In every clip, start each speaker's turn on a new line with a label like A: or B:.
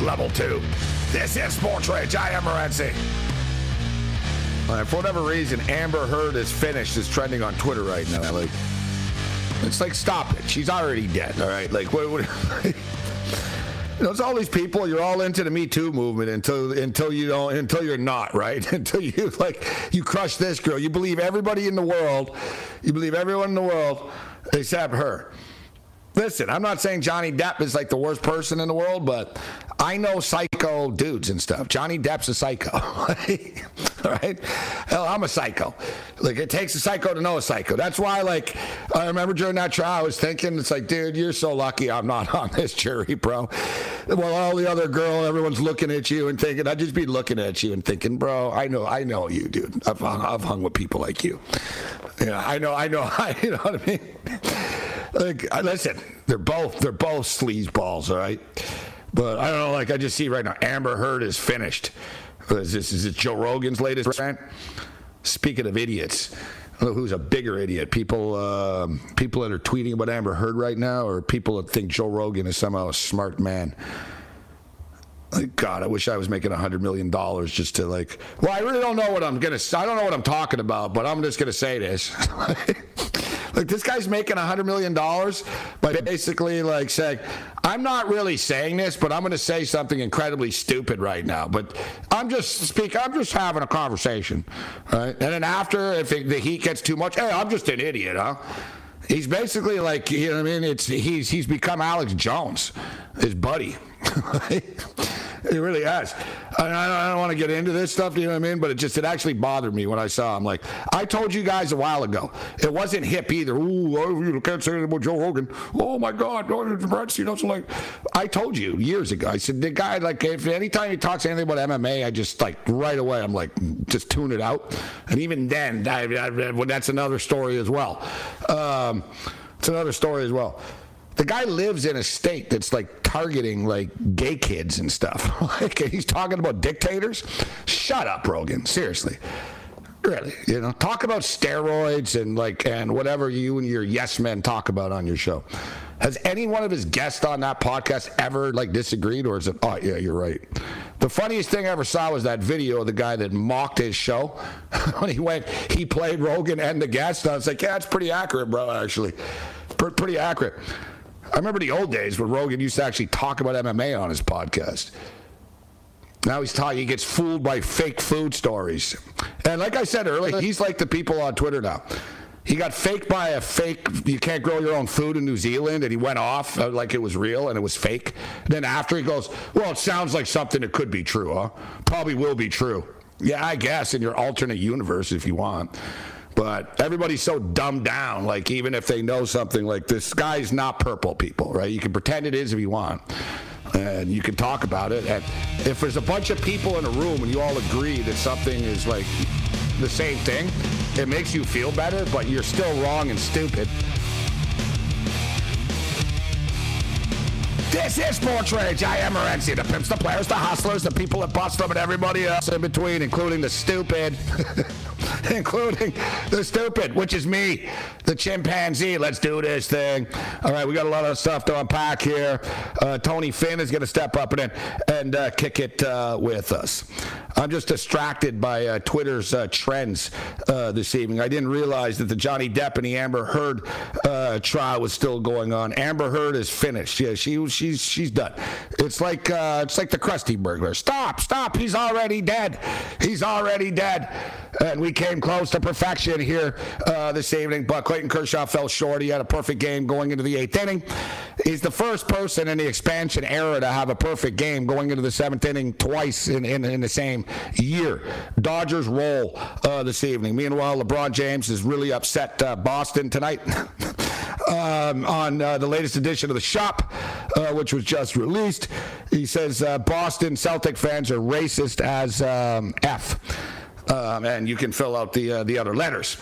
A: Level two. This is Sports. I am Morency.
B: All uh, right, for whatever reason, Amber Heard is finished is trending on Twitter right now. Like, it's like, stop it. She's already dead. All right, like, what? what you know, it's all these people. You're all into the Me Too movement until until you don't until you're not right. until you like you crush this girl. You believe everybody in the world. You believe everyone in the world except her. Listen, I'm not saying Johnny Depp is like the worst person in the world, but I know psycho dudes and stuff. Johnny Depp's a psycho. right? Hell, I'm a psycho. Like, it takes a psycho to know a psycho. That's why, like, I remember during that trial, I was thinking, it's like, dude, you're so lucky I'm not on this jury, bro. Well, all the other girl, everyone's looking at you and thinking, I'd just be looking at you and thinking, bro, I know, I know you, dude. I've hung, I've hung with people like you. Yeah, I know, I know, I, you know what I mean? Like, listen, they're both they're both sleaze balls, all right. But I don't know. Like I just see right now, Amber Heard is finished. Is this is it Joe Rogan's latest rant? Speaking of idiots, who's a bigger idiot? People uh, people that are tweeting about Amber Heard right now, or people that think Joe Rogan is somehow a smart man. Like God, I wish I was making a hundred million dollars just to like. Well, I really don't know what I'm gonna. I don't know what I'm talking about, but I'm just gonna say this. Like this guy's making a hundred million dollars by basically like saying, "I'm not really saying this, but I'm to say something incredibly stupid right now." But I'm just speak. I'm just having a conversation, right? And then after, if it, the heat gets too much, hey, I'm just an idiot, huh? He's basically like you know what I mean. It's he's he's become Alex Jones, his buddy. It really has. I, I don't want to get into this stuff, you know what I mean? But it just, it actually bothered me when I saw him. Like, I told you guys a while ago, it wasn't hip either. Ooh, you can't say anything about Joe Rogan. Oh my God, know, so like, I told you years ago. I said, the guy, like, if anytime he talks anything about MMA, I just, like, right away, I'm like, just tune it out. And even then, I, I, that's another story as well. Um, it's another story as well. The guy lives in a state that's like targeting like gay kids and stuff. like he's talking about dictators. Shut up, Rogan. Seriously. Really, you know, talk about steroids and like and whatever you and your yes men talk about on your show. Has any one of his guests on that podcast ever like disagreed, or is it? Oh yeah, you're right. The funniest thing I ever saw was that video of the guy that mocked his show when he went. He played Rogan and the guest. I was like, yeah, it's pretty accurate, bro. Actually, pretty accurate. I remember the old days when Rogan used to actually talk about MMA on his podcast. Now he's talking, he gets fooled by fake food stories. And like I said earlier, he's like the people on Twitter now. He got faked by a fake, you can't grow your own food in New Zealand, and he went off uh, like it was real and it was fake. Then after he goes, Well, it sounds like something that could be true, huh? Probably will be true. Yeah, I guess in your alternate universe if you want. But everybody's so dumbed down. Like even if they know something, like the sky's not purple, people. Right? You can pretend it is if you want, and you can talk about it. And if there's a bunch of people in a room and you all agree that something is like the same thing, it makes you feel better, but you're still wrong and stupid. This is Sports Rage. I am Morency. The pimps, the players, the hustlers, the people that bust them, and everybody else in between, including the stupid. including the stupid, which is me, the chimpanzee. Let's do this thing. All right, we got a lot of stuff to unpack here. Uh, Tony Finn is going to step up and and uh, kick it uh, with us. I'm just distracted by uh, Twitter's uh, trends uh, this evening. I didn't realize that the Johnny Depp and the Amber Heard trial was still going on. Amber Heard is finished. Yeah, she she's she's done. It's like it's like the Krusty Burglar. Stop, stop. He's already dead. He's already dead. And we came close to perfection here uh, this evening, but Clayton Kershaw fell short. He had a perfect game going into the eighth inning. He's the first person in the expansion era to have a perfect game going into the seventh inning twice in, in, in the same year. Dodgers roll uh, this evening. Meanwhile, LeBron James is really upset uh, Boston tonight. um, on uh, the latest edition of the shop, uh, which was just released. He says uh, Boston Celtic fans are racist as um, F um, and you can fill out the uh, the other letters,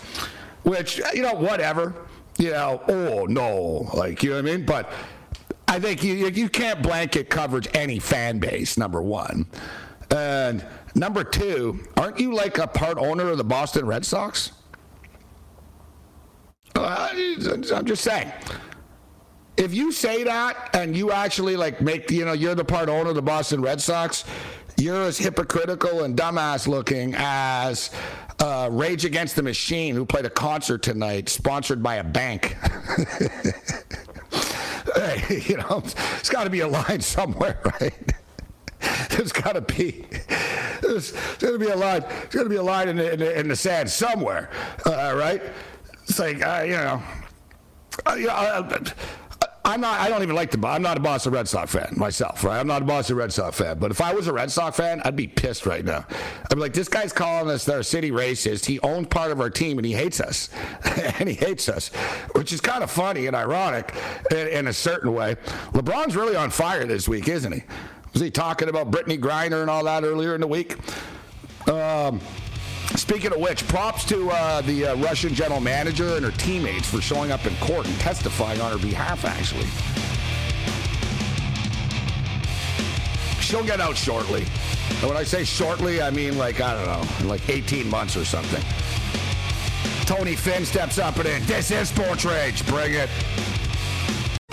B: which you know whatever, you know. Oh no, like you know what I mean. But I think you you can't blanket coverage any fan base. Number one, and number two, aren't you like a part owner of the Boston Red Sox? Uh, I'm just saying if you say that and you actually like make you know you're the part owner of the Boston Red Sox, you're as hypocritical and dumbass looking as uh, Rage Against the Machine, who played a concert tonight, sponsored by a bank. hey, you know, there's got to be a line somewhere, right? there's got to be there's, there's going to be a line. There's going to be a line in the, in the, in the sand somewhere, uh, right? It's like uh, you know, uh, you know uh, I'm not. I don't even like the. I'm not a Boston Red Sox fan myself, right? I'm not a Boston Red Sox fan. But if I was a Red Sox fan, I'd be pissed right now. I'd be like, this guy's calling us their city racist. He owns part of our team and he hates us, and he hates us, which is kind of funny and ironic in, in, a certain way. LeBron's really on fire this week, isn't he? Was he talking about Brittney Griner and all that earlier in the week? Um, Speaking of which, props to uh, the uh, Russian general manager and her teammates for showing up in court and testifying on her behalf, actually. She'll get out shortly. And when I say shortly, I mean like, I don't know, like 18 months or something. Tony Finn steps up and in. This is Sports Rage. Bring it.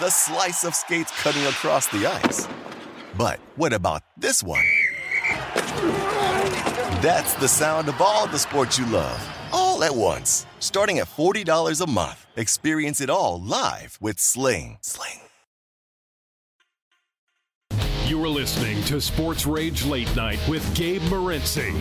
C: the slice of skates cutting across the ice. But what about this one? That's the sound of all the sports you love, all at once. Starting at $40 a month, experience it all live with Sling. Sling.
D: You are listening to Sports Rage Late Night with Gabe Morency.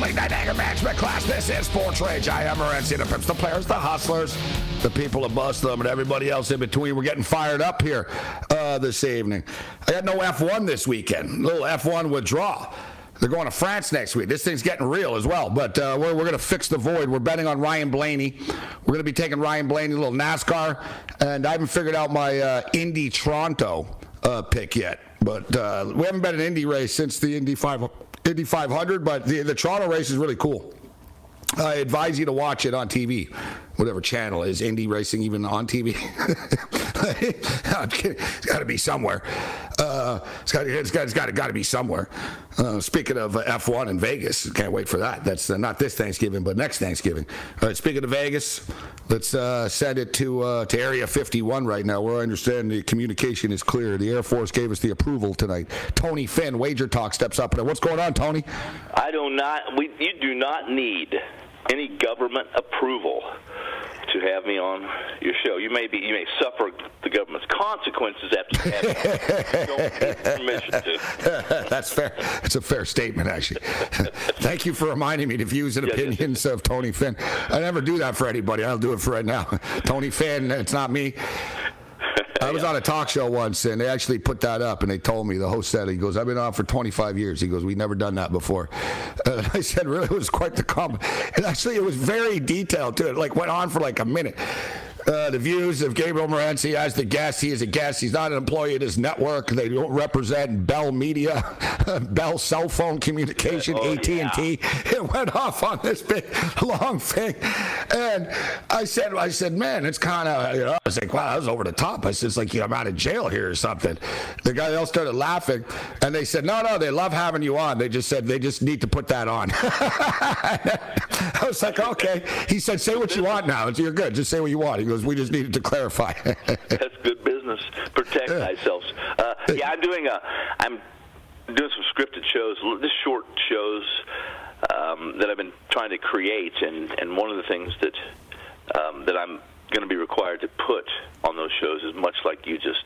B: Late night anger management class. This is Sports Rage. I am Morency, the pimps, the players, the hustlers, the people that bust them, and everybody else in between. We're getting fired up here uh, this evening. I got no F1 this weekend. Little F1 withdrawal. They're going to France next week. This thing's getting real as well. But uh, we're, we're going to fix the void. We're betting on Ryan Blaney. We're going to be taking Ryan Blaney, a little NASCAR. And I haven't figured out my uh, Indy Toronto uh, pick yet. But uh, we haven't bet an Indy race since the Indy, 5, Indy 500. But the, the Toronto race is really cool. I advise you to watch it on TV, whatever channel is Indy Racing even on TV. It's got to be somewhere. Uh, it's got it's got, it's got, to be somewhere. Uh, speaking of F1 in Vegas, can't wait for that. That's uh, not this Thanksgiving, but next Thanksgiving. All right, speaking of Vegas, let's uh, send it to uh, to Area 51 right now, where I understand the communication is clear. The Air Force gave us the approval tonight. Tony Finn, Wager Talk, steps up. What's going on, Tony?
E: I do not. We you do not need any government approval to have me on your show. You may be you may suffer the government's consequences after you have don't permission to.
B: That's fair. That's a fair statement, actually. Thank you for reminding me the views and opinions of Tony Finn. I never do that for anybody. I'll do it for right now. Tony Finn, it's not me. I was on a talk show once, and they actually put that up, and they told me the host said, "He goes, I've been on for 25 years. He goes, we've never done that before." And I said, "Really? It was quite the comment." And actually, it was very detailed too. It like went on for like a minute. Uh, the views of Gabriel Morency as the guest. He is a guest. He's not an employee of this network. They don't represent Bell Media, Bell Cell Phone Communication,
E: Oh,
B: AT&T.
E: yeah.
B: It went off on this big long thing, and I said, I said, man, it's kind of. You know, I was like, wow, that was over the top. I said, it's like I'm out of jail here or something. The guy else started laughing, and they said, no, no, they love having you on. They just said they just need to put that on. I was like, okay. He said, say what you want now. You're good. Just say what you want. He goes, we just needed to clarify.
E: That's good business. Protect thyself. Uh, yeah, I'm doing a. I'm doing some scripted shows, just short shows um, that I've been trying to create, and and one of the things that um, that I'm going to be required to put on those shows is much like you just.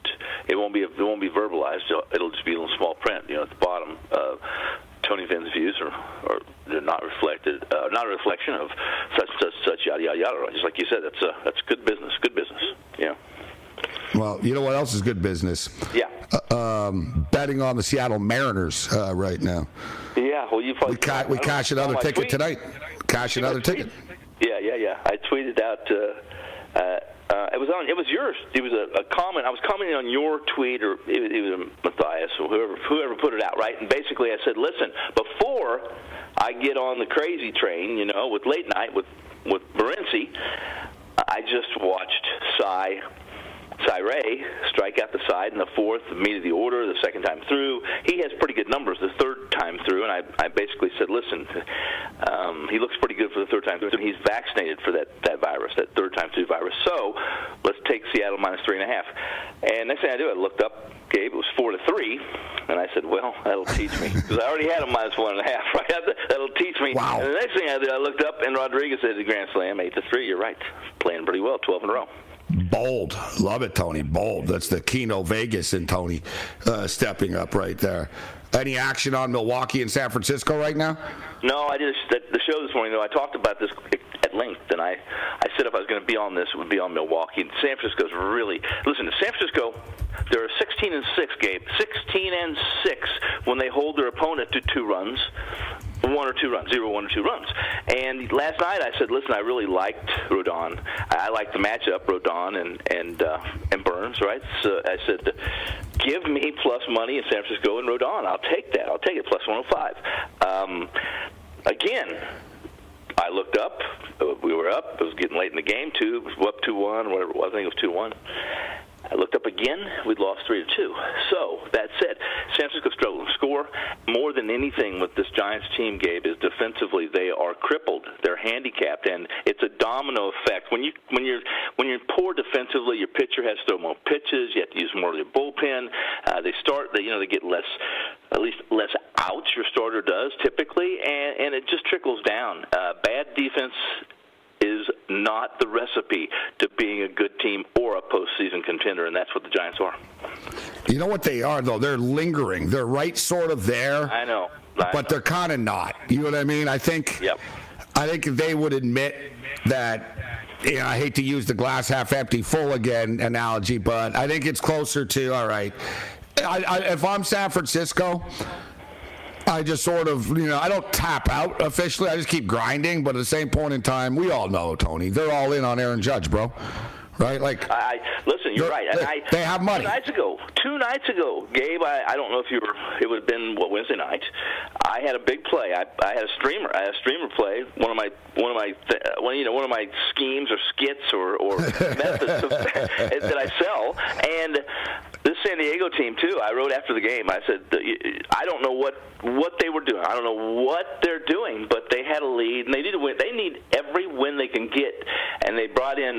E: It won't be. It won't be verbalized. It'll, it'll just be a little small print. You know, at the bottom. Uh, Tony Finn's views are, are they're not reflected, uh, not a reflection of such such such yada yada yada. Just like you said, that's uh, that's good business. Good business. Yeah.
B: well, you know what else is good business?
E: Yeah.
B: Uh, um, betting on the Seattle Mariners uh, right now.
E: Yeah, well, you probably
B: We, ca- we cash another ticket
E: tweet.
B: tonight. Cash another ticket.
E: Yeah, yeah, yeah. I tweeted out. Uh, uh, it was on. It was yours. It was a, a comment. I was commenting on your tweet, or it, it was Matthias, or whoever whoever put it out, right? And basically, I said, "Listen, before I get on the crazy train, you know, with late night with with Morency, I just watched Cy Ray strike out the side in the fourth, meat of the order, the second time through. He has pretty good numbers the third time through, and I, I basically said, listen, um, he looks pretty good for the third time through. He's vaccinated for that, that virus, that third time through virus. So let's take Seattle minus three and a half. And next thing I do, I looked up, Gabe, it was four to three, and I said, well, that'll teach me. Because I already had him minus one and a half, right? That'll teach me.
B: Wow.
E: And the next thing I did, I looked up, and Rodriguez said the Grand Slam, eight to three. You're right. Playing pretty well, 12 in a row.
B: Bold. Love it, Tony. Bold. That's the Keno Vegas and Tony uh, stepping up right there. Any action on Milwaukee and San Francisco right now?
E: No, I the the show this morning though. I talked about this at length, and I I said if I was going to be on this, it would be on Milwaukee. And San Francisco's really listen. to San Francisco, they're 16 and six, Gabe. 16 and six when they hold their opponent to two runs. One or two runs, zero, one or two runs. And last night I said, listen, I really liked Rodon. I liked the matchup, Rodon and and uh, and Burns, right? So I said, give me plus money in San Francisco and Rodon. I'll take that. I'll take it plus 105. Um, again, I looked up. We were up. It was getting late in the game too. It was up two one whatever it was. I think it was two one. I looked up again. We'd lost three to two. So that said, San Francisco struggled to score more than anything with this Giants team. Gabe is defensively they are crippled. They're handicapped, and it's a domino effect. When you when you're when you're poor defensively, your pitcher has to throw more pitches. You have to use more of your bullpen. Uh, they start. They, you know they get less at least less outs. Your starter does typically, and and it just trickles down. Uh, bad defense is not the recipe to being a good team or a postseason contender, and that's what the Giants are.
B: You know what they are, though? They're lingering. They're right sort of there,
E: I know. I
B: but
E: know.
B: they're kind of not. You know what I mean? I think.
E: Yep.
B: I think they would admit that. You know, I hate to use the glass half empty, full again analogy, but I think it's closer to all right. I, I, if I'm San Francisco, I just sort of, you know, I don't tap out officially. I just keep grinding. But at the same point in time, we all know, Tony, they're all in on Aaron Judge, bro right? Like,
E: I, listen, you're right.
B: They,
E: I,
B: they have money.
E: Two nights ago, two nights ago, Gabe. I, I don't know if you were. It would have been what Wednesday night. I had a big play. I, I had a streamer. I had a streamer play. One of my one of my th- one you know one of my schemes or skits or or methods of, that I sell and this San Diego team too. I wrote after the game. I said, I don't know what what they were doing. I don't know what they're doing, but they had a lead and they need to win. They need every win they can get, and they brought in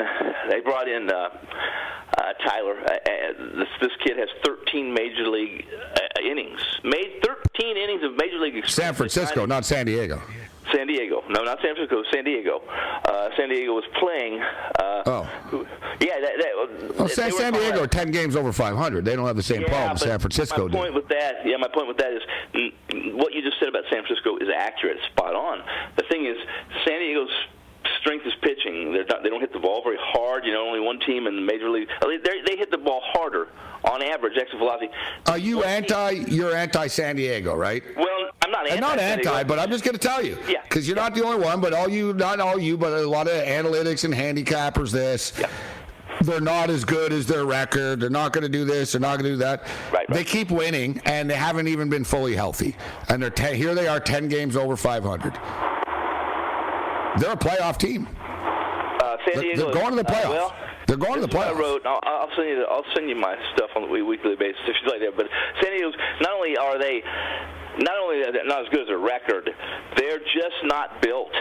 E: they brought in uh, uh, Tyler. Uh, uh this this kid has 13 major league uh, innings. Made 13 innings of major league.
B: San Francisco, not San Diego.
E: San Diego. No, not San Francisco. San Diego. Uh, San Diego was playing. Uh,
B: oh.
E: Yeah. That, that,
B: well, San, San Diego, ten games over 500. They don't have the same
E: yeah,
B: problem San Francisco.
E: My point with that, yeah, my point with that is what you just said about San Francisco is accurate, spot on. The thing is, San Diego's strength is pitching. They're not, they don't hit the ball very hard. You know, only one team in the major league. They, hit the ball harder on average. Exit velocity.
B: Are you anti? You're anti San Diego, right?
E: Well, I'm not anti.
B: not anti, but I'm just going to tell you.
E: Yeah.
B: Because you're not the only one, but all you, not all you, but a lot of analytics and handicappers. This.
E: Yeah
B: they're not as good as their record. They're not going to do this. They're not going to do that.
E: Right, right,
B: They keep winning, and they haven't even been fully healthy. And they're ten, here. They are ten games over 500. They're a playoff team.
E: Uh, San Diego.
B: They're, going to the playoffs.
E: Uh, well,
B: they're going to the playoffs.
E: I wrote. I'll, I'll, send you. The, I'll send you my stuff on a weekly basis if you like that. But San Diego's not only are they not only not as good as their record, they're just not built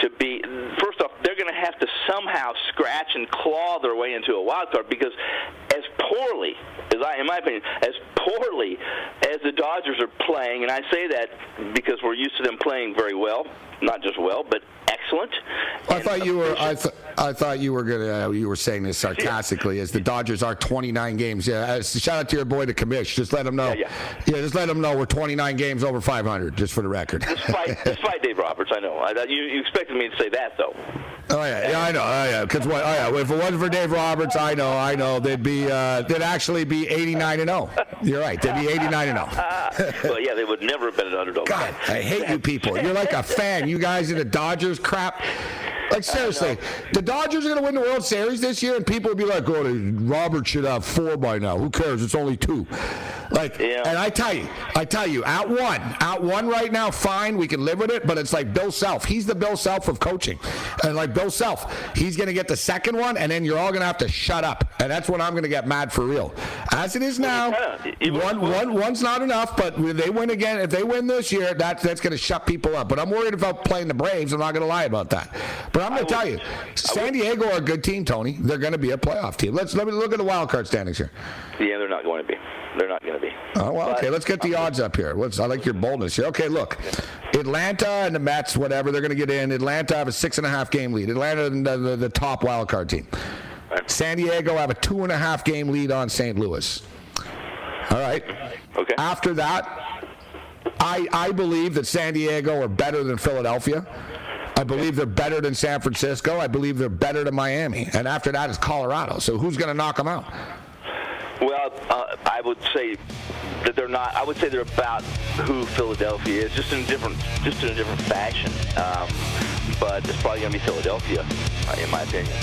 E: to be. First off, they're going to have to somehow scratch and claw their way into a wild card because, as poorly as I, in my opinion, as poorly as the Dodgers are playing, and I say that because we're used to them playing very well, not just well, but excellent.
B: I thought you were. I, th- I thought you were gonna. Uh, you were saying this sarcastically, yeah. as the Dodgers are 29 games. Yeah. Uh, shout out to your boy, the commish. Just let him know.
E: Yeah, yeah.
B: yeah just let him know we're 29 games over 500, just for the record.
E: Despite, despite Dave Roberts, I know. I, you, you expected me to say that though.
B: Oh yeah, yeah, I know. Oh yeah, because what? Oh yeah, if it wasn't for Dave Roberts, I know, I know, they'd be, uh, they'd actually be 89 and 0. You're right, they'd be 89 and
E: 0. well, yeah, they would never have been an underdog.
B: God, I hate you people. You're like a fan. You guys in the Dodgers crap. Like seriously, the Dodgers are going to win the World Series this year, and people will be like, "Oh, Robert should have four by now. Who cares? It's only two. Like,
E: yeah.
B: and I tell you, I tell you, at one, at one right now, fine, we can live with it. But it's like Bill Self. He's the Bill Self of coaching, and like Bill Self, he's going to get the second one, and then you're all going to have to shut up, and that's when I'm going to get mad for real. As it is now, one, one, one's not enough. But when they win again, if they win this year, that that's going to shut people up. But I'm worried about playing the Braves. I'm not going to lie about that. But I'm going to tell you, San Diego are a good team, Tony. They're going to be a playoff team. Let's let me look at the wild card standings here.
E: Yeah, they're not going to be. They're not going to be.
B: Oh well, okay. Let's get the odds up here. Let's. I like your boldness here. Okay, look, Atlanta and the Mets, whatever, they're going to get in. Atlanta have a six and a half game lead. Atlanta, the, the, the top wild card team. San Diego have a two and a half game lead on St. Louis. All right.
E: Okay.
B: After that, I I believe that San Diego are better than Philadelphia. I believe they're better than San Francisco. I believe they're better than Miami. And after that is Colorado. So who's going to knock them out?
E: Well, uh, I would say that they're not. I would say they're about who Philadelphia is, just in a different, just in a different fashion. Um, but it's probably going to be Philadelphia, uh, in my opinion.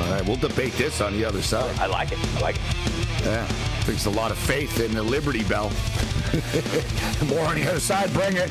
B: All right, we'll debate this on the other side.
E: I like it. I like it.
B: Yeah, takes a lot of faith in the Liberty Bell. More on the other side. Bring it.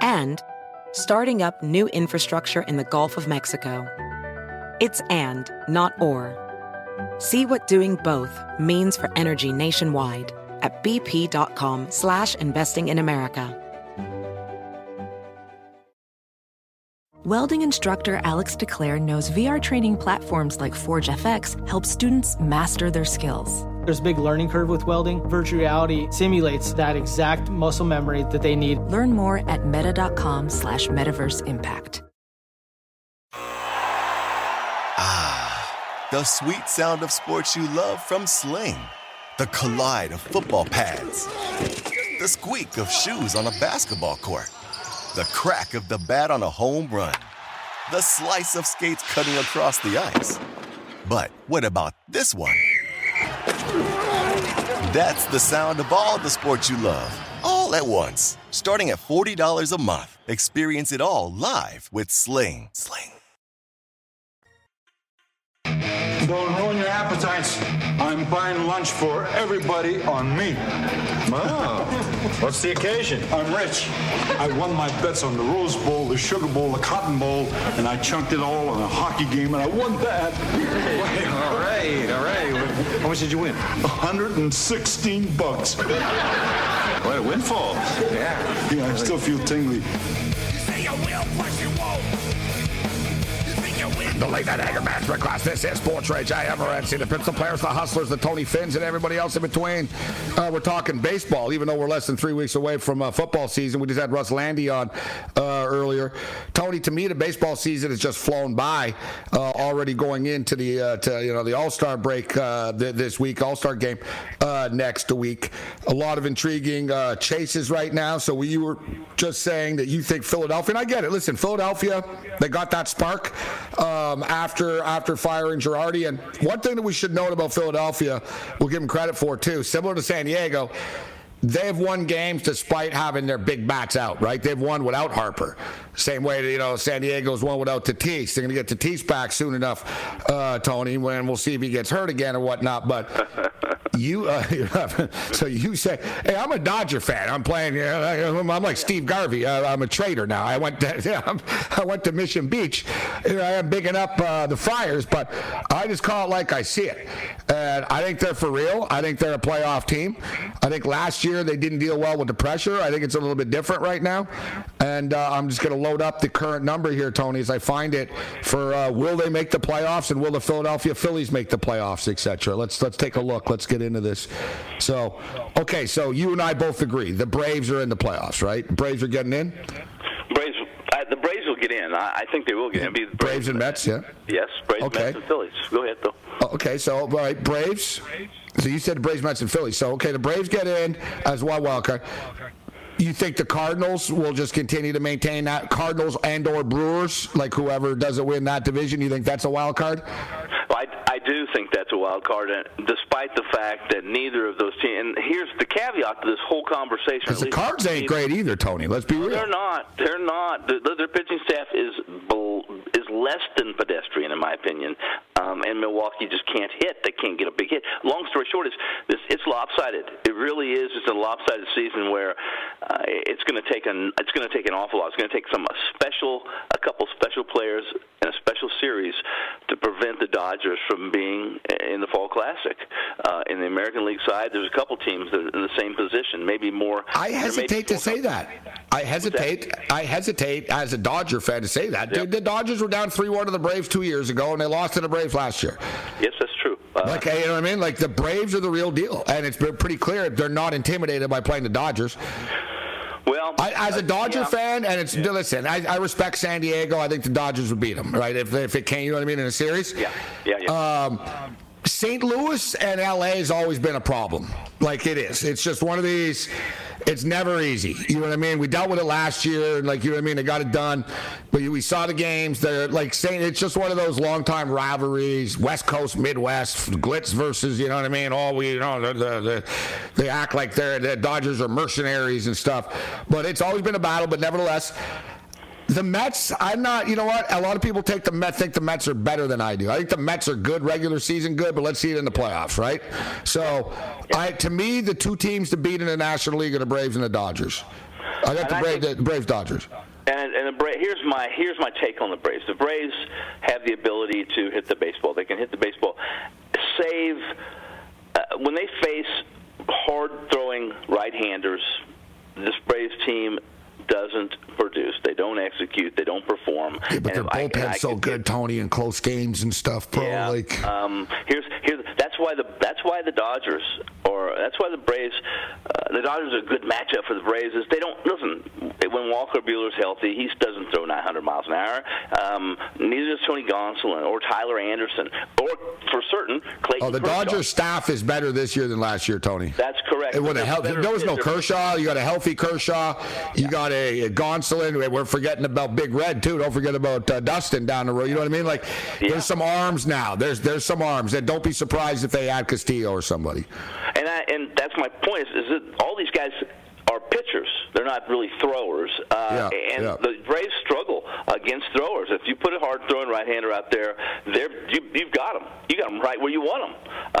F: and starting up new infrastructure in the Gulf of Mexico. It's and, not or. See what doing both means for energy nationwide at bp.com slash investing in America.
G: Welding instructor Alex DeClaire knows VR training platforms like ForgeFX help students master their skills
H: There's a big learning curve with welding. Virtual reality simulates that exact muscle memory that they need.
G: Learn more at meta.com slash metaverse impact.
C: Ah, the sweet sound of sports you love from Sling. The collide of football pads. The squeak of shoes on a basketball court. The crack of the bat on a home run. The slice of skates cutting across the ice. But what about this one? That's the sound of all the sports you love, all at once. Starting at $40 a month. Experience it all live with Sling. Sling.
I: Don't ruin your appetites. I'm buying lunch for everybody on me.
J: Wow. Oh. What's the occasion?
I: I'm rich. I won my bets on the Rose Bowl, the Sugar Bowl, the Cotton Bowl, and I chunked it all on a hockey game, and I won that.
J: all right, all right. How much did you win?
I: 116 bucks.
J: What a windfall.
I: Yeah. Yeah, I still feel tingly.
B: The late night anger class. This is Sports Rage. I am Morency. The the players, the hustlers, the Tony Finns, and everybody else in between. Uh, we're talking baseball, even though we're less than three weeks away from uh, football season. We just had Russ Landy on uh, earlier. Tony, to me, the baseball season has just flown by. Uh, already going into the uh, to, you know the All Star break uh, th- this week, All Star game next week. A lot of intriguing chases right now. So we were just saying that you think Philadelphia, and I get it. Listen, Philadelphia, they got that spark um, after after firing Girardi. And one thing that we should note about Philadelphia, we'll give them credit for too, similar to San Diego. They've won games despite having their big bats out, right? They've won without Harper. Same way, you know, San Diego's won without Tatis. They're going to get Tatis back soon enough, uh, Tony, when we'll see if he gets hurt again or whatnot. But you, uh, so you say, hey, I'm a Dodger fan. I'm playing, I'm like Steve Garvey. Uh, I'm a trader now. I went to, yeah, I went to Mission Beach. Here I am bigging up uh, the Friars, but I just call it like I see it. And I think they're for real. I think they're a playoff team. I think last year, year they didn't deal well with the pressure. I think it's a little bit different right now. And uh, I'm just going to load up the current number here, Tony, as I find it for uh, will they make the playoffs and will the Philadelphia Phillies make the playoffs, etc. Let's let's take a look. Let's get into this. So, okay, so you and I both agree the Braves are in the playoffs, right? Braves are getting in.
E: Braves. Braves will get in. I, I think they will get in. Be
B: Braves, Braves and Mets, yeah.
E: Yes, Braves,
B: okay.
E: Mets, and Phillies. Go ahead, though.
B: Okay, so all right, Braves. So you said the Braves, Mets, and Phillies. So okay, the Braves get in as one wild card. You think the Cardinals will just continue to maintain that Cardinals and or Brewers, like whoever doesn't win that division? You think that's a wild card?
E: Well, I, I think that's a wild card, and despite the fact that neither of those teams. And here's the caveat to this whole conversation.
B: The Cards ain't great either, Tony. Let's be real.
E: They're not. They're not. The, their pitching staff is is less than pedestrian, in my opinion. Um, and Milwaukee just can't hit. They can't get a big hit. Long story short, is this it's lopsided. It really is. It's a lopsided season where uh, it's going to take an it's going to take an awful lot. It's going to take some a special a couple special players and a special series to prevent the Dodgers from being in the Fall Classic. Uh, in the American League side, there's a couple teams that are in the same position, maybe more.
B: I hesitate to say that. I hesitate. I hesitate as a Dodger fan to say that. Yep. Dude, the Dodgers were down three-one to the Braves two years ago, and they lost to the Braves last year.
E: Yes, that's true. Uh,
B: like, you know what I mean? Like the Braves are the real deal, and it's been pretty clear they're not intimidated by playing the Dodgers.
E: Well,
B: I, as a Dodger yeah. fan, and it's yeah. listen, I, I, respect San Diego. I think the Dodgers would beat them, right? If if it came, you know what I mean, in a series.
E: Yeah, yeah,
B: yeah. Um, St. Louis and LA has always been a problem. Like it is. It's just one of these. It's never easy. You know what I mean? We dealt with it last year, and like you know what I mean. They got it done, but we saw the games. They're like saying it's just one of those long time rivalries. West Coast, Midwest, Glitz versus you know what I mean. All we you know the, the, the, they act like they're the Dodgers are mercenaries and stuff, but it's always been a battle. But nevertheless. The Mets, I'm not, you know what? A lot of people take the Mets, think the Mets are better than I do. I think the Mets are good, regular season good, but let's see it in the playoffs, right? So, I, to me, the two teams to beat in the National League are the Braves and the Dodgers. I got the, Bra- the Braves Dodgers.
E: And, and the Bra- here's my here's my take on the Braves. The Braves have the ability to hit the baseball. They can hit the baseball. Save uh, when they face hard throwing right handers. This Braves team doesn't produce. They don't execute. They don't perform.
B: Yeah, but their
E: I-
B: bullpen's
E: I
B: so good, Tony, in close games and stuff, bro.
E: Yeah.
B: Like,
E: um, here's here's that's why the that's why the Dodgers or that's why the Braves uh, the Dodgers are a good matchup for the Braves is they don't listen when Walker Buehler's healthy he doesn't throw 900 miles an hour um, neither does Tony Gonsolin or Tyler Anderson or for certain Clayton
B: oh, the
E: Kershaw.
B: Dodgers staff is better this year than last year, Tony.
E: That's correct.
B: It would have helped. There was no. Kershaw. You got a healthy Kershaw. You got a, a Gonsolin. We're forgetting about Big Red too. Don't forget about uh, Dustin down the road. You know what I mean? Like, there's some arms now. There's there's some arms, and don't be surprised if they add Castillo or somebody.
E: And I, and that's my point is, is that all these guys are pitchers. They're not really throwers. Uh,
B: Yeah,
E: and
B: yeah.
E: the Braves struggle against throwers. If you put a hard throwing right-hander out there, they're, you, you've got them. You got them right where you want them.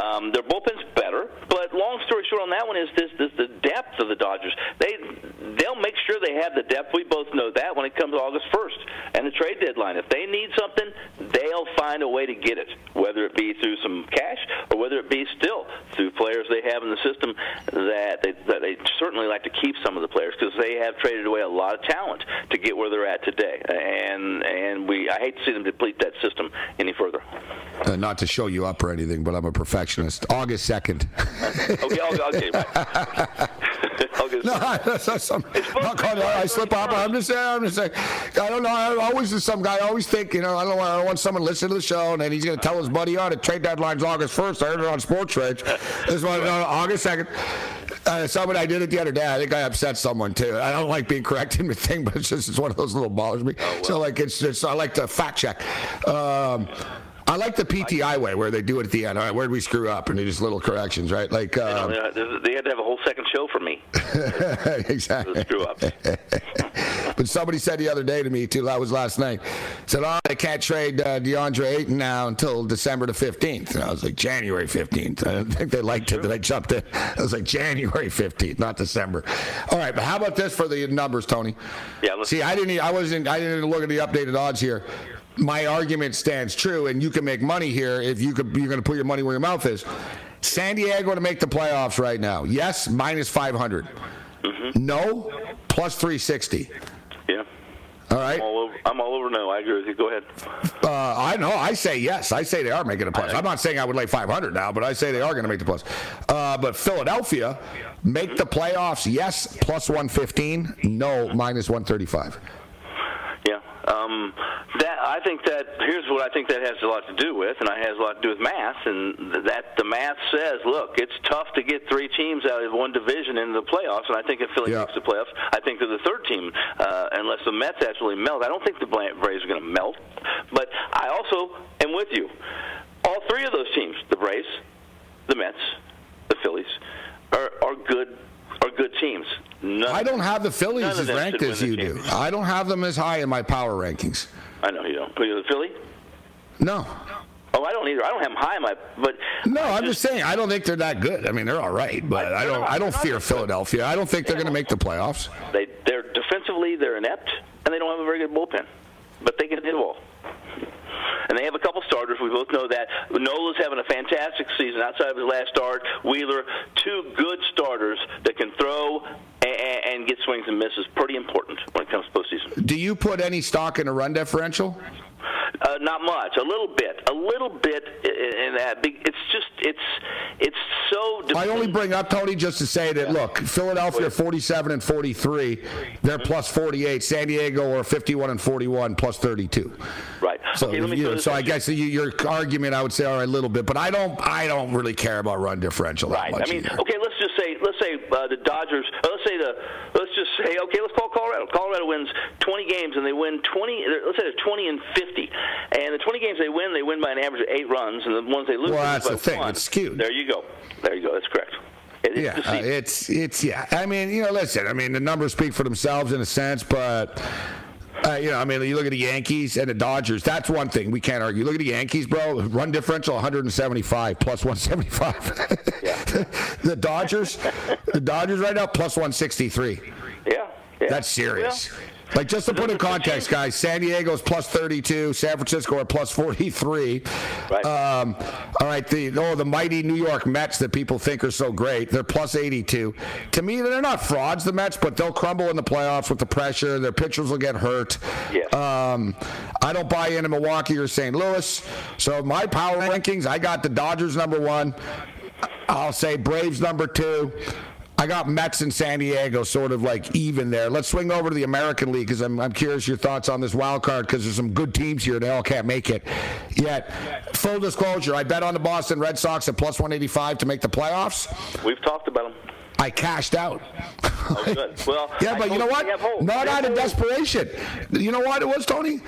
E: Um, their bullpen's better, but long story short on that one is this, this the depth of the Dodgers. They they'll make sure they have the depth. We both know that when it comes August 1st and the trade deadline. If they need something, they'll find a way to get it, whether it be through some cash or whether it be still through players they have in the system that they, that they certainly like to keep some of the players because they have traded away a lot of talent to get where they're at today. And and we I hate to see them deplete that system any further.
B: Uh, not to show you up or anything, but I'm a perfectionist. August second.
E: Okay, I'll, okay. August.
B: No, that's some. Not called, I slip up. I'm just saying. I'm just saying. I don't know. I always some guy. I always think. You know. I don't. Want, I don't want someone to listen to the show and then he's going to tell his buddy, "Oh, the trade deadline's August 1st. I heard it on Sports Rage. This one, no, August 2nd. Uh, somebody I did it the other day. I think I upset someone too. I don't like being corrected in the thing, but it's just it's one of those little bothers me. So like it's, it's I like to fact check. Um, I like the PTI way where they do it at the end. All right, where did we screw up? And they just little corrections, right? Like um,
E: Uh, they had to have a whole second show for me.
B: exactly.
E: Screw up.
B: But somebody said the other day to me too. That was last night. Said, "Oh, they can't trade uh, DeAndre Ayton now until December the 15th." And I was like, "January 15th." I didn't think they liked it that I jumped in. I was like, "January 15th, not December." All right, but how about this for the numbers, Tony?
E: Yeah. Let's
B: See, I didn't. I wasn't. I didn't even look at the updated odds here. My argument stands true, and you can make money here if you could. You're going to put your money where your mouth is. San Diego to make the playoffs right now. Yes, minus 500. No, plus 360.
E: Yeah.
B: All right.
E: I'm all over. I'm all over. No, I agree with you. Go ahead.
B: Uh, I know. I say yes. I say they are making a plus. I'm not saying I would lay 500 now, but I say they are going to make the plus. Uh, but Philadelphia make the playoffs. Yes, plus 115. No, minus 135.
E: Yeah. Um, that I think that here's what I think that has a lot to do with, and it has a lot to do with math, and that the math says, look, it's tough to get three teams out of one division into the playoffs, and I think if Philly
B: Yeah.
E: makes the playoffs, I think they're the third team, uh, unless the Mets actually melt. I don't think the Braves are going to melt, but I also am with you. All three of those teams, the Braves, the Mets, the Phillies, are, are good are good teams. None,
B: I don't have the Phillies as ranked as you do. I don't have them as high in my power rankings.
E: I know you don't. But you're the Philly?
B: No.
E: Oh, I don't either. I don't have them high in my. But
B: No, I'm just saying I don't think they're that good. I mean, they're all right, but I don't. I don't fear Philadelphia. I don't think they're going to make the playoffs.
E: they they're defensively they're inept and they don't have a very good bullpen, but they can hit the ball. And they have a couple starters. We both know that. Nola's having a fantastic season outside of his last start. Wheeler, two good starters that can throw and, and get swings and misses. Pretty important when it comes to postseason.
B: Do you put any stock in a run differential?
E: Uh, not much. A little bit. A little bit in that. It's just it's it's so.
B: I only bring up Tony just to say that look, Philadelphia 47 and 43, they're plus 48. San Diego are 51 and 41, plus 32.
E: Right.
B: So,
E: Okay,
B: you know, so I guess you, your argument, I would say, all right, a little bit, but I don't, I don't really care about run differential that
E: Right.
B: much
E: I mean,
B: either.
E: okay, let's just say, let's say uh, the Dodgers. uh, Let's say the, let's just say, okay, let's call Colorado. Colorado wins 20 games and they win 20. Let's say they're 20 and 50, and the 20 games they win, they win by an average of eight runs, and the ones they lose,
B: Well, that's the thing.
E: one.
B: It's skewed.
E: There you go. There you go. That's correct. It- it's
B: Yeah, uh, it's it's yeah. I mean, you know, listen. I mean, the numbers speak for themselves in a sense, but uh, you know, I mean, you look at the Yankees and the Dodgers. That's one thing we can't argue. Look at the Yankees, bro. Run differential 175 plus 175. the Dodgers, the Dodgers right now plus 163.
E: yeah. yeah.
B: That's serious.
E: Well,
B: Like just to put in context, guys, San Diego's plus 32, San Francisco are plus 43.
E: Right.
B: Um, all right, the oh the mighty New York Mets that people think are so great, they're plus 82. To me, they're not frauds, the Mets, but they'll crumble in the playoffs with the pressure. Their pitchers will get hurt.
E: Yes.
B: Um, I don't buy into Milwaukee or St. Louis. So my power rankings, I got the Dodgers number one. I'll say Braves number two. I got Mets and San Diego sort of like even there. Let's swing over to the American League because I'm, I'm curious your thoughts on this wild card because there's some good teams here. They all can't make it yet. Full disclosure, I bet on the Boston Red Sox at plus 185 to make the playoffs.
E: We've talked about them.
B: I cashed out.
E: Oh. Well,
B: Yeah, but you know what?
E: we have hope.
B: Not out of desperation. You know what it was, Tony?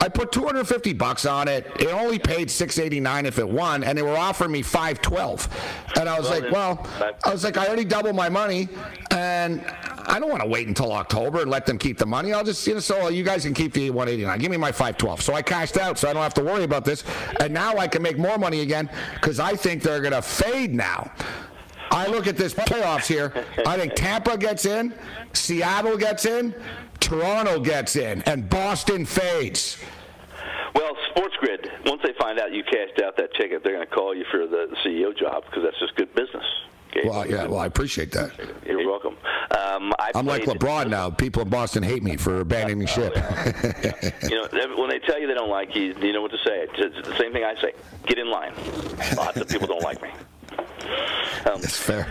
B: I put 250 bucks on it. It only paid 689 if it won, and they were offering me 512. And I was
E: Well,
B: like, well, I was like, I already doubled my money, and I don't want to wait until October and let them keep the money. I'll just, you know, so you guys can keep the 189. Give me my 512. So I cashed out, so I don't have to worry about this. And now I can make more money again because I think they're going to fade now. I look at this playoffs here. I think Tampa gets in, Seattle gets in, Toronto gets in, and Boston fades.
E: Well, Sports Grid, once they find out you cashed out that ticket, they're going to call you for the CEO job because that's just good business. Okay?
B: Well, yeah, well, I appreciate that.
E: You're welcome. Um, I
B: I'm like LeBron now. People in Boston hate me for abandoning ship.
E: You know, when they tell you they don't like you, you know what to say. It's the same thing I say. Get in line. Lots of people don't like me. Um,
B: That's fair.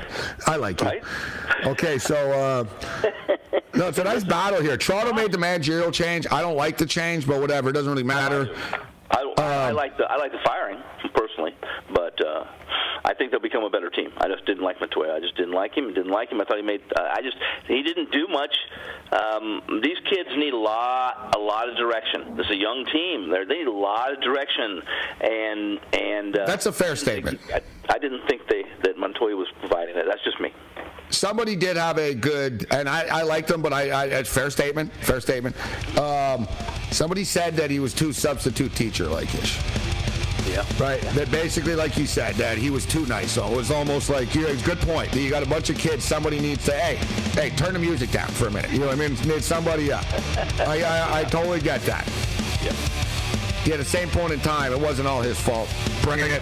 B: I like it. Okay, so uh, no, it's a nice battle here. Toronto made the managerial change. I don't like the change, but whatever. It doesn't really matter.
E: I, I
B: Um,
E: like the I like the firing personally, but uh, I think they'll become a better team. I just didn't like Montoyo. I just didn't like him. Didn't like him. I thought he made. Uh, I just he didn't do much. Um, these kids need a lot a lot of direction. This is a young team. They're, they need a lot of direction, and and uh,
B: That's a fair statement.
E: I, I didn't think they that Montoyo was providing that. That's just me.
B: Somebody did have a good, and I, I liked him, but I, I it's fair statement. Fair statement. Um, somebody said that he was too substitute teacher like ish.
E: Yeah.
B: Right. That basically, like you said, that he was too nice. So it was almost like, yeah, it's good point. You got a bunch of kids. Somebody needs to, hey, hey, turn the music down for a minute. You know what I mean? Need somebody up. Uh, I, I, I totally get that.
E: Yeah.
B: Yeah, at the same point in time, it wasn't all his fault. Bringing it.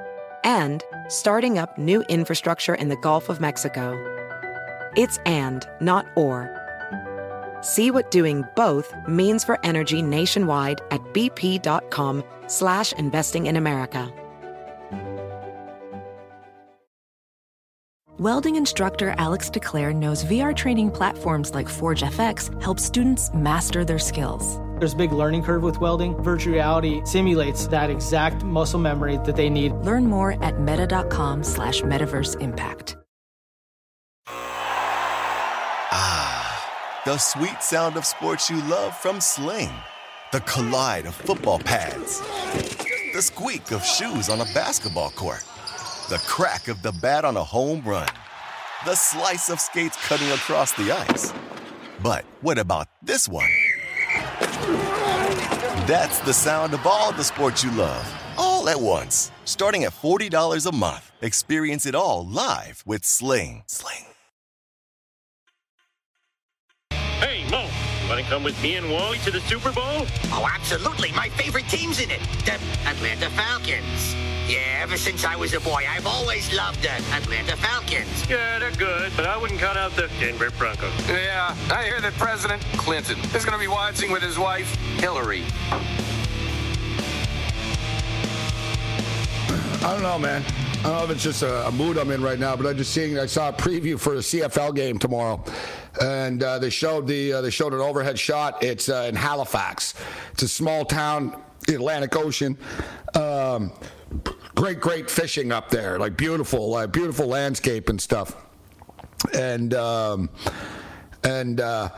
F: and starting up new infrastructure in the Gulf of Mexico. It's and, not or. See what doing both means for energy nationwide at bp.com slash investing in America.
G: Welding instructor Alex DeClaire knows VR training platforms like Forge FX help students master their skills.
H: There's a big learning curve with welding. Virtual reality simulates that exact muscle memory that they need.
G: Learn more at meta.com slash metaverse impact.
C: Ah, the sweet sound of sports you love from Sling. The collide of football pads. The squeak of shoes on a basketball court. The crack of the bat on a home run. The slice of skates cutting across the ice. But what about this one? That's the sound of all the sports you love, all at once. Starting at $40 a month. Experience it all live with Sling. Sling.
K: Hey, Mo, you want to come with me and Wally to the Super Bowl?
L: Oh, absolutely. My favorite team's in it. The Atlanta Falcons. Yeah, ever since I was a boy, I've always loved the Atlanta Falcons.
K: Yeah, they're good, but I wouldn't cut out the Denver Broncos.
M: Yeah, I hear that President Clinton is going to be watching with his wife, Hillary.
B: I don't know, man. I don't know if it's just a, a mood I'm in right now, but I'm just seeing. I saw a preview for the CFL game tomorrow, and uh, they showed the uh, they showed an overhead shot. It's uh, in Halifax. It's a small town, in Atlantic Ocean. Um, great, great fishing up there. Like beautiful, like beautiful landscape and stuff. And um, and uh,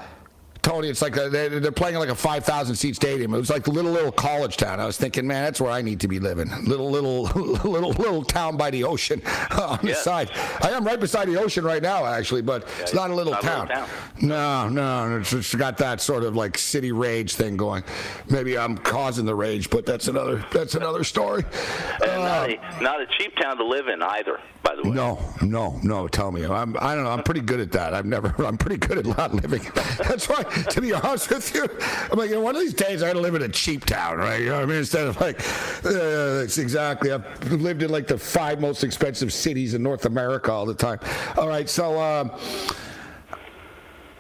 B: Tony, it's like they're, they're playing like a 5,000 seat stadium. It was like a little little college town. I was thinking, man, that's where I need to be living. Little little little little town by the ocean on the side. I am right beside the ocean right now, actually, but it's not a little,
E: not
B: town.
E: little town.
B: No, no, it's, it's got that sort of like city rage thing going. Maybe I'm causing the rage, but that's another that's another story.
E: And not, a, not a cheap town to live in either, by the way.
B: No, no, no. Tell me, I'm. I don't know. I'm pretty good at that. I've never. I'm pretty good at not living. That's why, to be honest with you, I'm like, you know, one of these days I live in a cheap town, right? You know what I mean? Instead of like, uh, it's exactly. I've lived in like the five most expensive cities in North America all the time. All right, so. Um,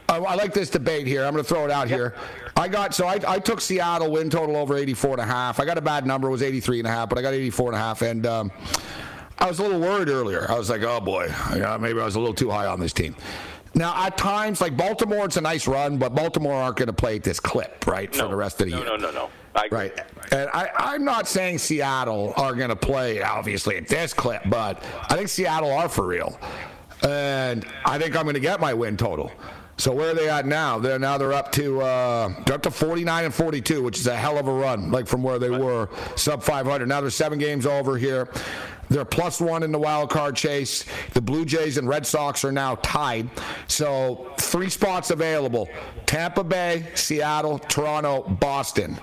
B: I, I like this debate here. I'm going to throw it out here. I got so I, I took Seattle win total over 84 and a half. I got a bad number, it was 83 and a half, but I got 84 and a half, and um, I was a little worried earlier. I was like, oh boy, yeah, maybe I was a little too high on this team. Now, at times, like Baltimore, it's a nice run, but Baltimore aren't going to play at this clip, right, for the rest of the
E: No,
B: year.
E: no, no, no. Agree.
B: Right. And I, I'm not saying Seattle are going to play, obviously, at this clip, but I think Seattle are for real. And I think I'm going to get my win total. So where are they at now? They're now they're up to uh, they're up to 49 and 42, which is a hell of a run, like from where they were sub 500. Now they're seven games over here. They're plus one in the wild card chase. The Blue Jays and Red Sox are now tied. So three spots available: Tampa Bay, Seattle, Toronto, Boston.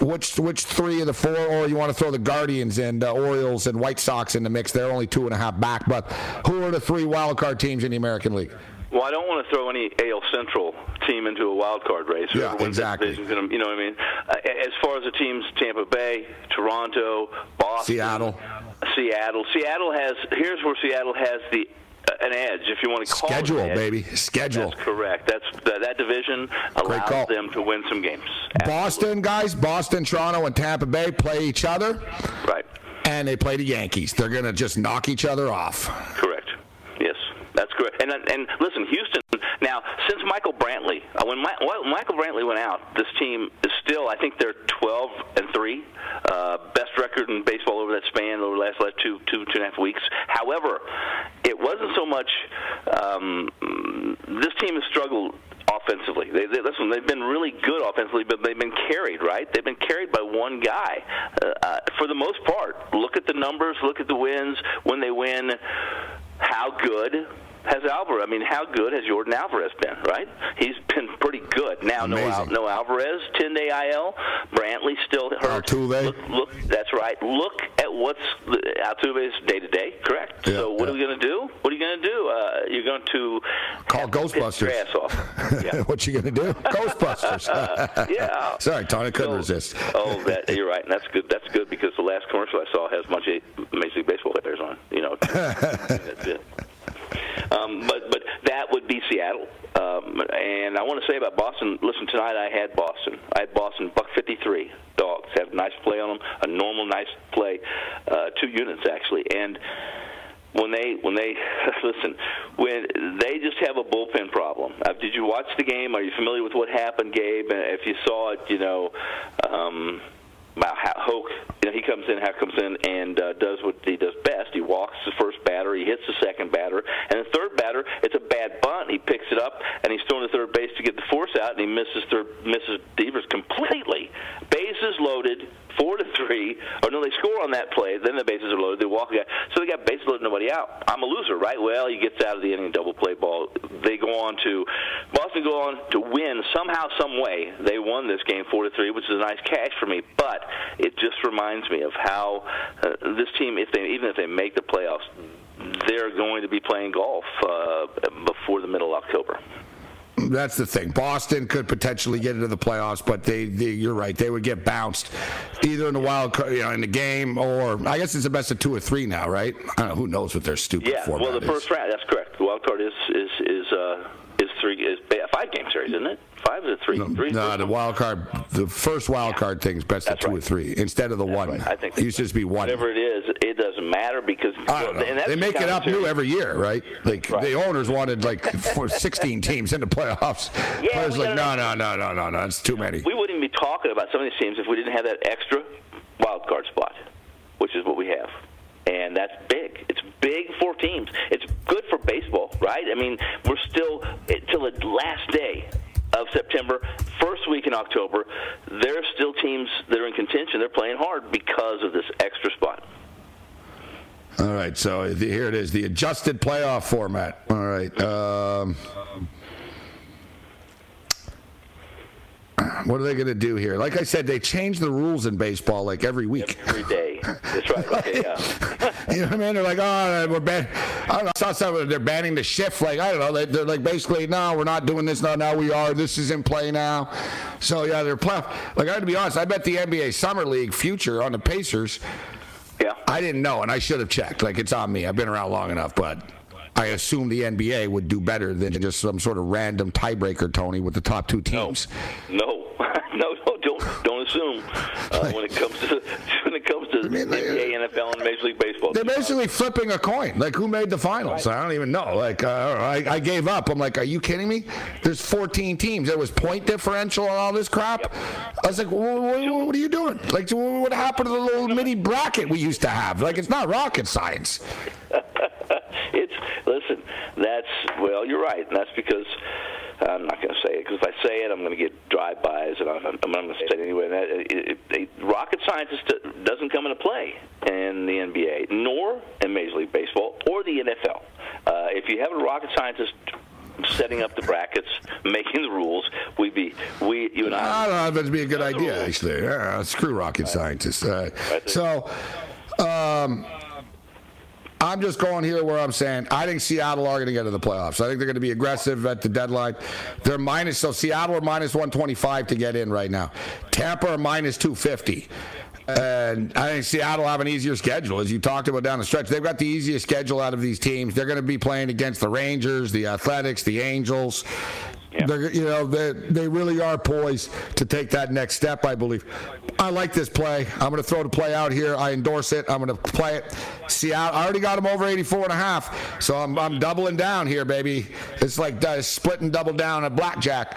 B: Which which three of the four, or you want to throw the Guardians and uh, Orioles and White Sox in the mix? They're only two and a half back. But who are the three wild card teams in the American League?
E: Well, I don't want to throw any AL Central team into a wild card race.
B: Yeah,
E: Whoever wins that
B: exactly.
E: gonna- you know what I mean? Uh, as far as the teams, Tampa Bay, Toronto, Boston,
B: Seattle.
E: Seattle. Seattle has. Here's where Seattle has the uh, an edge, if you want to call
B: Schedule,
E: it edge.
B: baby. Schedule.
E: That's correct. That's that, that division allows them to win some games.
B: Boston guys, Boston, Toronto, and Tampa Bay play each other.
E: Right.
B: And they play the Yankees. They're gonna just knock each other off.
E: Correct. Correct. And and listen, Houston. Now, since Michael Brantley, uh, when, Mi- when Michael Brantley went out, this team is still. I think they're 12 and three, uh, best record in baseball over that span over the last, last two two two and a half weeks. However, it wasn't so much. Um, this team has struggled offensively. They, they, listen, they've been really good offensively, but they've been carried, right? They've been carried by one guy uh, uh, for the most part. Look at the numbers, look at the wins when they win. How good has Alvarez? I mean, how good has Yordan Alvarez been? Right? He's been pretty good. Now, no, Al, no Alvarez, ten day IL. Brantley still hurt.
B: Altuve.
E: Look, look, that's right. Look at what's Altuve's day to day. Correct.
B: Yeah,
E: so, what are we going to do? What are you going to do? Uh, you're going to
B: Call
E: to
B: Ghostbusters.
E: your ass off. Yeah.
B: what you gonna do? Ghostbusters.
E: yeah.
B: Sorry, Tony, I couldn't resist.
E: Oh, that you're right, and that's good. That's good because the last commercial I saw has a bunch of Major League Baseball players on. You know, that's it. Um, but but that would be Seattle. Um, and I want to say about Boston. Listen, tonight I had Boston. I had Boston buck 53 dogs. Had a nice play on them, a normal nice play, uh, two units actually, and when they when they listen when they just have a bullpen problem. Uh, did you watch the game? Are you familiar with what happened, Gabe? If you saw it, you know. Um, about how Houck, you know, he comes in, Houck comes in, and uh, does what he does best. He walks the first batter, he hits the second batter, and the third batter, it's a bad bunt. He picks it up, and he's throwing to third base to get the force out, and he misses third, misses Devers completely. Bases loaded, four to three. Or no, they score on that play. Then the bases are loaded. They walk again. So they got bases loaded, nobody out. I'm a loser, right? Well, he gets out of the inning, double play ball. They go on to Boston go on to win somehow, some way. They won this game four to three, which is a nice cash for me. But it just reminds me of how uh, this team, if they even if they make the playoffs, they're going to be playing golf uh, before the middle of October.
B: That's the thing. Boston could potentially get into the playoffs, but they, they you're right. They would get bounced either in the wild card, you know, in the game, or I guess it's the best of two or three now, right? I don't know. Who knows what their stupid
E: for?
B: Yeah,
E: well, the
B: is.
E: first round. That's correct. Wild card is is is uh, is three is a five game series, isn't it? Five is three? three
B: No, the wild card, the first wild card thing is best of two or three instead of the one.
E: I think
B: it used to just be one.
E: Whatever it is, it doesn't matter because
B: I don't know.
E: and that's
B: They make
E: the
B: it up new every year, right? Like the owners wanted like four- 16 teams in the playoffs.
E: Yeah,
B: Players like, no, no, no, no, no, no, it's too many.
E: We wouldn't be talking about some of these teams if we didn't have that extra wild card spot, which is what we have. And that's big. It's big for teams. It's good for baseball, right? I mean, we're still till the last day of September. First week in October, there are still teams that are in contention. They're playing hard because of this extra spot.
B: All right, so here it is, the adjusted playoff format. All right. Um, what are they going to do here? Like I said, they change the rules in baseball like every week.
E: Every day. That's right. Okay, yeah.
B: you know what I mean? They're like, oh, we're ban. I don't know. I saw something. They're banning the shift. Like I don't know. They, are like basically, no, we're not doing this. No, now we are. This is in play now. So yeah, they're play. Like I got to be honest. I bet the NBA Summer League future on the Pacers.
E: Yeah.
B: I didn't know, and I should have checked. Like it's on me. I've been around long enough, but I assume the NBA would do better than just some sort of random tiebreaker, Tony, with the top two teams.
E: No, no, no, don't don't assume uh, when it comes to when it comes to I mean, NBA, NFL, and Major League Baseball.
B: They're basically flipping a coin. Like who made the finals? Right. I don't even know. Like uh, I, I, gave up. I'm like, are you kidding me? There's 14 teams. There was point differential and all this crap. Yep. I was like, what, what, what, are you doing? Like, what happened to the little mini bracket we used to have? Like, it's not rocket science.
E: it's listen. That's well, you're right, and that's because I'm not going to say it because if I say it, I'm going to get drive-bys, and I'm, I'm going to say it anyway. That, it, it, it, rocket scientist doesn't come into play in the NBA, nor in Major League Baseball or the NFL. Uh, if you have a rocket scientist setting up the brackets, making the rules. We'd be we you and I.
B: I don't know. That'd be a good idea, actually. Yeah, screw rocket right. scientists. Uh, right. So. Um, I'm just going here where I'm saying I think Seattle are going to get to the playoffs. I think they're going to be aggressive at the deadline. They're minus so Seattle are minus 125 to get in right now. Tampa are minus 250. And I think Seattle have an easier schedule, as you talked about down the stretch. They've got the easiest schedule out of these teams. They're going to be playing against the Rangers, the Athletics, the Angels. Yeah. They're, you know, they, they really are poised to take that next step, I believe. I like this play. I'm going to throw the play out here. I endorse it. I'm going to play it. See, I already got them over 84 and a half, so I'm, I'm doubling down here, baby. It's like uh, splitting double down at blackjack.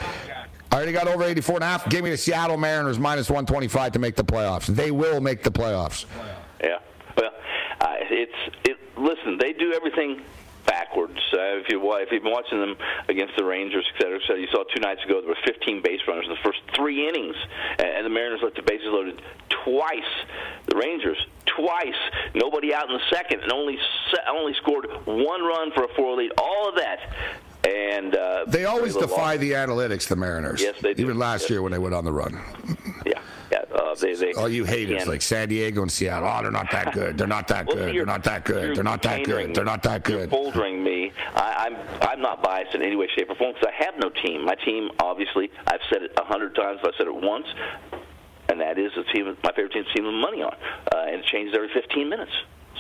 B: I already got over 84 and a half. Give me the Seattle Mariners minus 125 to make the playoffs. They will make the playoffs.
E: Yeah. Well, uh, it's it. Listen, they do everything backwards. Uh, if you if you've been watching them against the Rangers, et cetera, et cetera, you saw two nights ago there were 15 base runners in the first three innings, and the Mariners left the bases loaded twice. The Rangers twice, nobody out in the second, and only only scored one run for a four lead. All of that. And uh,
B: they always defy the analytics, the Mariners.
E: Yes, they do.
B: Even last
E: yes.
B: year when they went on the run.
E: Yeah, uh, they, they,
B: oh, you hate it. like San Diego and Seattle. Oh, they're not that good. They're not that well, good. They're not that good. They're not that good. They're not that good.
E: Bouldering me. I, I'm I'm not biased in any way, shape, or form because I have no team. My team, obviously, I've said it a hundred times. I've said it once, and that is the team. My favorite team, team with money on, uh, and it changes every 15 minutes.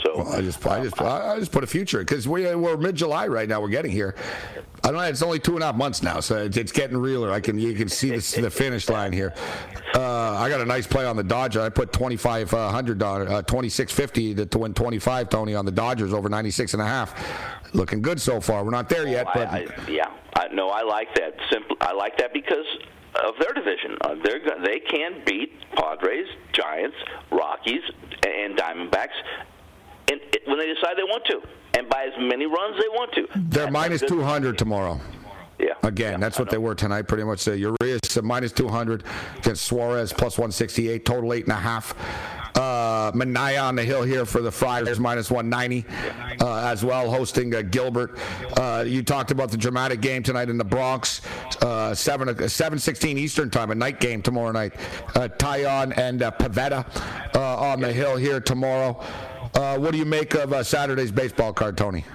E: So
B: well, I just I just I just put a future because we we're mid July right now. We're getting here. I don't know. It's only two and a half months now, so it's, getting realer. I can you can see the, the finish line here. Uh, I got a nice play on the Dodger. I put twenty five hundred dollar, uh, twenty six fifty to win twenty five. Tony on the Dodgers over ninety six and a half. Looking good so far. We're not there yet, but
E: I, I, yeah, I, no, I like that. Simple. I like that because of their division. Uh, they're they can beat Padres, Giants, Rockies, and Diamondbacks and it, when they decide they want to, and by as many runs they want to.
B: They're minus 200 tomorrow.
E: Yeah.
B: Again,
E: yeah,
B: that's what they were tonight, pretty much. Uh, Urias uh, minus 200 against Suarez, plus 168, total 8.5. Uh, Manaea on the hill here for the Friars, minus 190 uh, as well, hosting uh, Gilbert. Uh, you talked about the dramatic game tonight in the Bronx, uh, 7 uh, 7:16 Eastern time, a night game tomorrow night. Uh, Taillon and uh, Pivetta on the hill here tomorrow. Uh, what do you make of uh, Saturday's baseball card, Tony?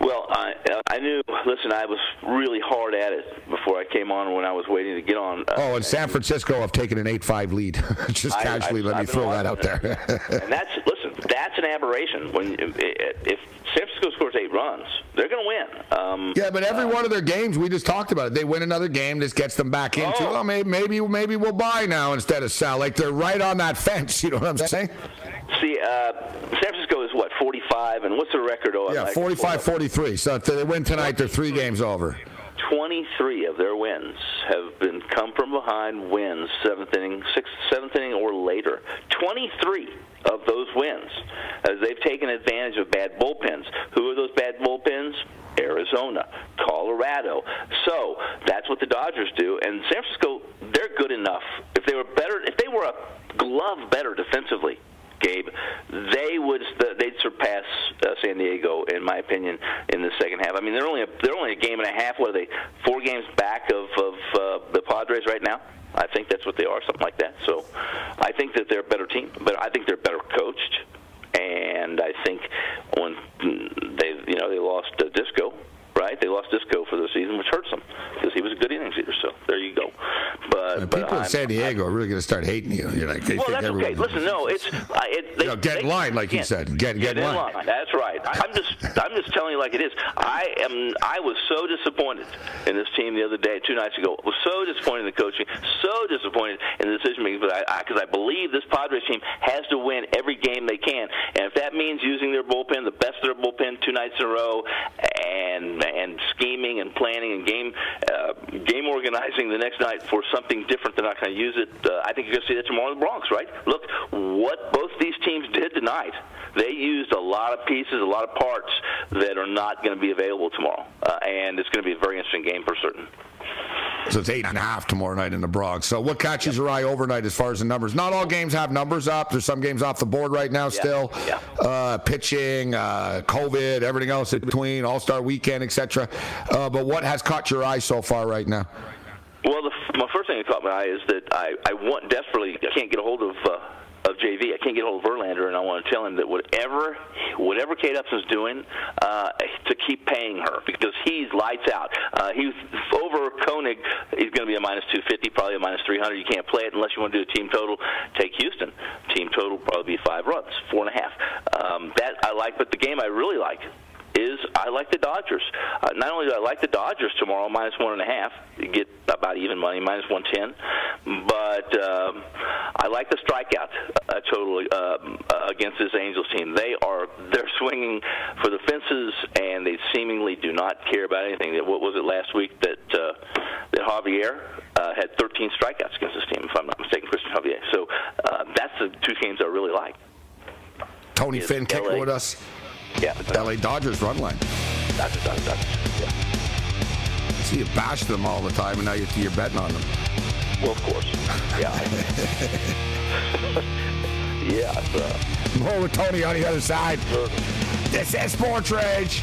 E: Well, I I knew. Listen, I was really hard at it before I came on. When I was waiting to get on.
B: Uh, oh, and San Francisco have taken an eight-five lead. Just casually, I, let me throw that out there.
E: and that's listen. That's an aberration. When if San Francisco scores eight runs, they're going to win. Um,
B: yeah, but every uh, one of their games, we just talked about it. They win another game, this gets them back into. Oh, oh maybe, maybe maybe we'll buy now instead of sell. Like they're right on that fence. You know what I'm saying?
E: See, uh, San Francisco is what 45, and what's the record? Oh,
B: yeah, like 45, 43. So if they win tonight, they're three games over.
E: 23 of their wins have been come from behind wins, seventh inning, sixth, seventh inning, or later. 23 of those wins, as they've taken advantage of bad bullpens. Who are those bad bullpens? Arizona. Colorado. So that's what the Dodgers do, and San Francisco they're good enough. If they were better, if they were a glove better defensively, Gabe, they would they'd surpass uh, San Diego in my opinion in the second half. I mean they're only a, they're only a game and a half. What are they? Four games back of of uh, the Padres right now. I think that's what they are, something like that. So I think that they're a better team, but I think they're better coached. And I think when they, you know, they lost uh, Disco, right? They lost Disco for the season, which hurts them because he was a good innings eater. So there you go. But, but
B: people in
E: I'm-
B: San Diego are really going to start hating you. You're like, they
E: well,
B: think
E: that's okay. Listen, no, it's uh, it, they,
B: You know, get in line, like you said. Get- get in line.
E: That's right. I'm just I'm just telling you like it is. I am I was so disappointed in this team the other day, two nights ago. Was so disappointed in the coaching, so disappointed in the decision making. But I because I, believe this Padres team has to win every game they can, and if that means using their bullpen, the best of their bullpen, two nights in a row, and and scheming game uh, game organizing the next night for something different, they're not going to use it. Uh, I think you're going to see that tomorrow in the Bronx, right? Look what both these teams did tonight. They used a lot of pieces, a lot of parts that are not going to be available tomorrow, uh, and it's going to be a very interesting game for certain.
B: So it's eight and a half tomorrow night in the Bronx. So what catches your eye overnight as far as the numbers? Not all games have numbers up. There's some games off the board right now still. Uh, pitching, uh, COVID, everything else in between, All Star Weekend, etc. Uh, but what has caught your eye so far right now?
E: Well, the, my first thing that caught my eye is that I, I want desperately. I can't get a hold of uh, of JV. I can't get hold of Verlander, and I want to tell him that whatever whatever Kate Upton's doing, uh, to keep paying her because he's lights out. Uh, he's over Koenig. He's going to be a minus 250, probably a minus 300. You can't play it unless you want to do a team total. Take Houston. Team total probably be five runs, four and a half. Um, that I like, but the game I really like is I like the Dodgers. Uh, not only do I like the Dodgers tomorrow, minus one and a half, you get about even money, minus one ten, but um, I like the strikeout uh, totally um, uh, against this Angels team. They are they're swinging for the fences, and they seemingly do not care about anything. What was it last week that uh, that Javier uh, had 13 strikeouts against this team, if I'm not mistaken, Cristian Javier. So uh, that's the two teams I really like.
B: Tony Finn kicking with us.
E: Yeah, the
B: LA Dodgers run line.
E: Dodgers, Dodgers, Dodgers. Yeah.
B: See, you bash them all the time, and now you're, you're betting on them.
E: Well, of course. Yeah. yeah. Uh,
B: More with Tony on the other side. This is Sports Rage.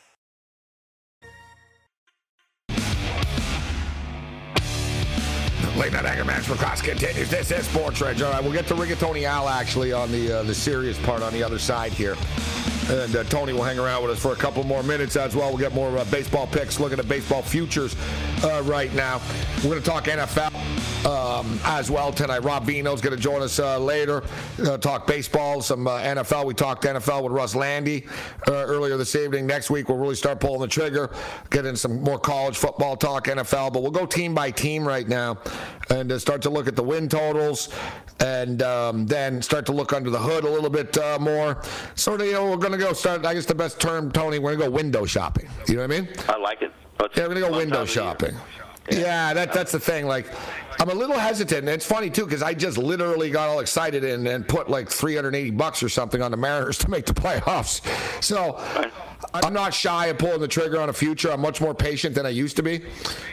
B: Late night anger match for class continues. This is Sports Rage. All right, we'll get to Rigatoni Al actually on the uh, the serious part on the other side here. And uh, Tony will hang around with us for a couple more minutes as well. We'll get more uh, baseball picks, looking at baseball futures uh, right now. We're going to talk NFL. um, as well tonight. Rob Vino's going to join us uh, later. Uh, talk baseball, some uh, NFL. We talked NFL with Russ Landy uh, earlier this evening. Next week, we'll really start pulling the trigger, get in some more college football talk, NFL. But we'll go team by team right now and uh, start to look at the win totals and um, then start to look under the hood a little bit uh, more. Sort of, you know, we're going to go start, I guess the best term, Tony, we're to go window shopping. You know what I mean?
E: I like it.
B: yeah, we're to go window shopping. Yeah, that, that's the thing. Like, I'm a little hesitant, and it's funny too because I just literally got all excited and, and put like 380 bucks or something on the Mariners to make the playoffs. So I'm not shy of pulling the trigger on a future. I'm much more patient than I used to be,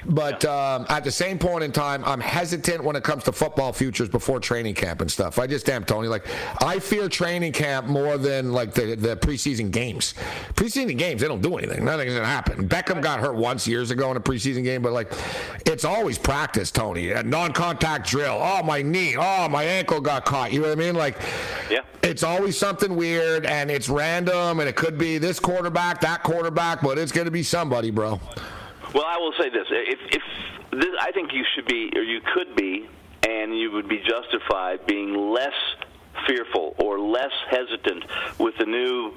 B: but um, at the same point in time, I'm hesitant when it comes to football futures before training camp and stuff. I just am, Tony. Like, I fear training camp more than like the the preseason games. Preseason games, they don't do anything. Nothing's gonna happen. Beckham got hurt once years ago in a preseason game, but like, it's always practice, Tony. A non-contact drill. Oh, my knee. Oh, my ankle got caught. You know what I mean? Like,
E: yeah.
B: It's always something weird, and it's random, and it could be this quarterback, that quarterback, but it's going to be somebody, bro.
E: Well, I will say this: if, if this, I think you should be, or you could be, and you would be justified being less fearful or less hesitant with the new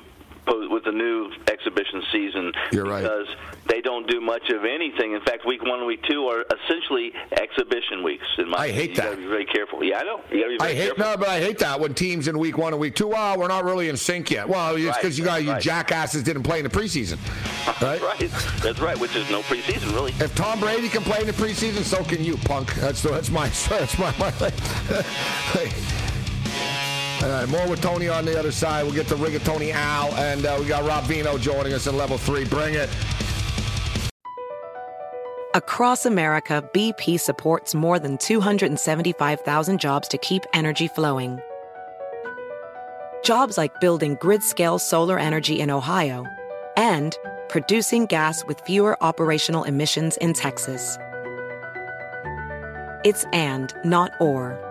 E: with the new exhibition season
B: You're right.
E: because they don't do much of anything. In fact, week one and week two are essentially exhibition weeks. In my
B: I hate
E: you
B: that.
E: Gotta be very careful. Yeah, I know. You gotta be very
B: I hate
E: careful.
B: no, but I hate that when teams in week one and week two, oh, we're not really in sync yet. Well, it's because
E: Right,
B: you got you
E: right.
B: jackasses didn't play in the preseason, right?
E: right. That's right. Which is no preseason, really.
B: If Tom Brady can play in the preseason, so can you, punk. That's so that's my that's my my. All right, more with Tony on the other side. We'll get to Rigatoni Al, and uh, we got Rob Vino joining us in level three. Bring it.
F: Across America, BP supports more than 275,000 jobs to keep energy flowing. Jobs like building grid-scale solar energy in Ohio and producing gas with fewer operational emissions in Texas. It's and, not or.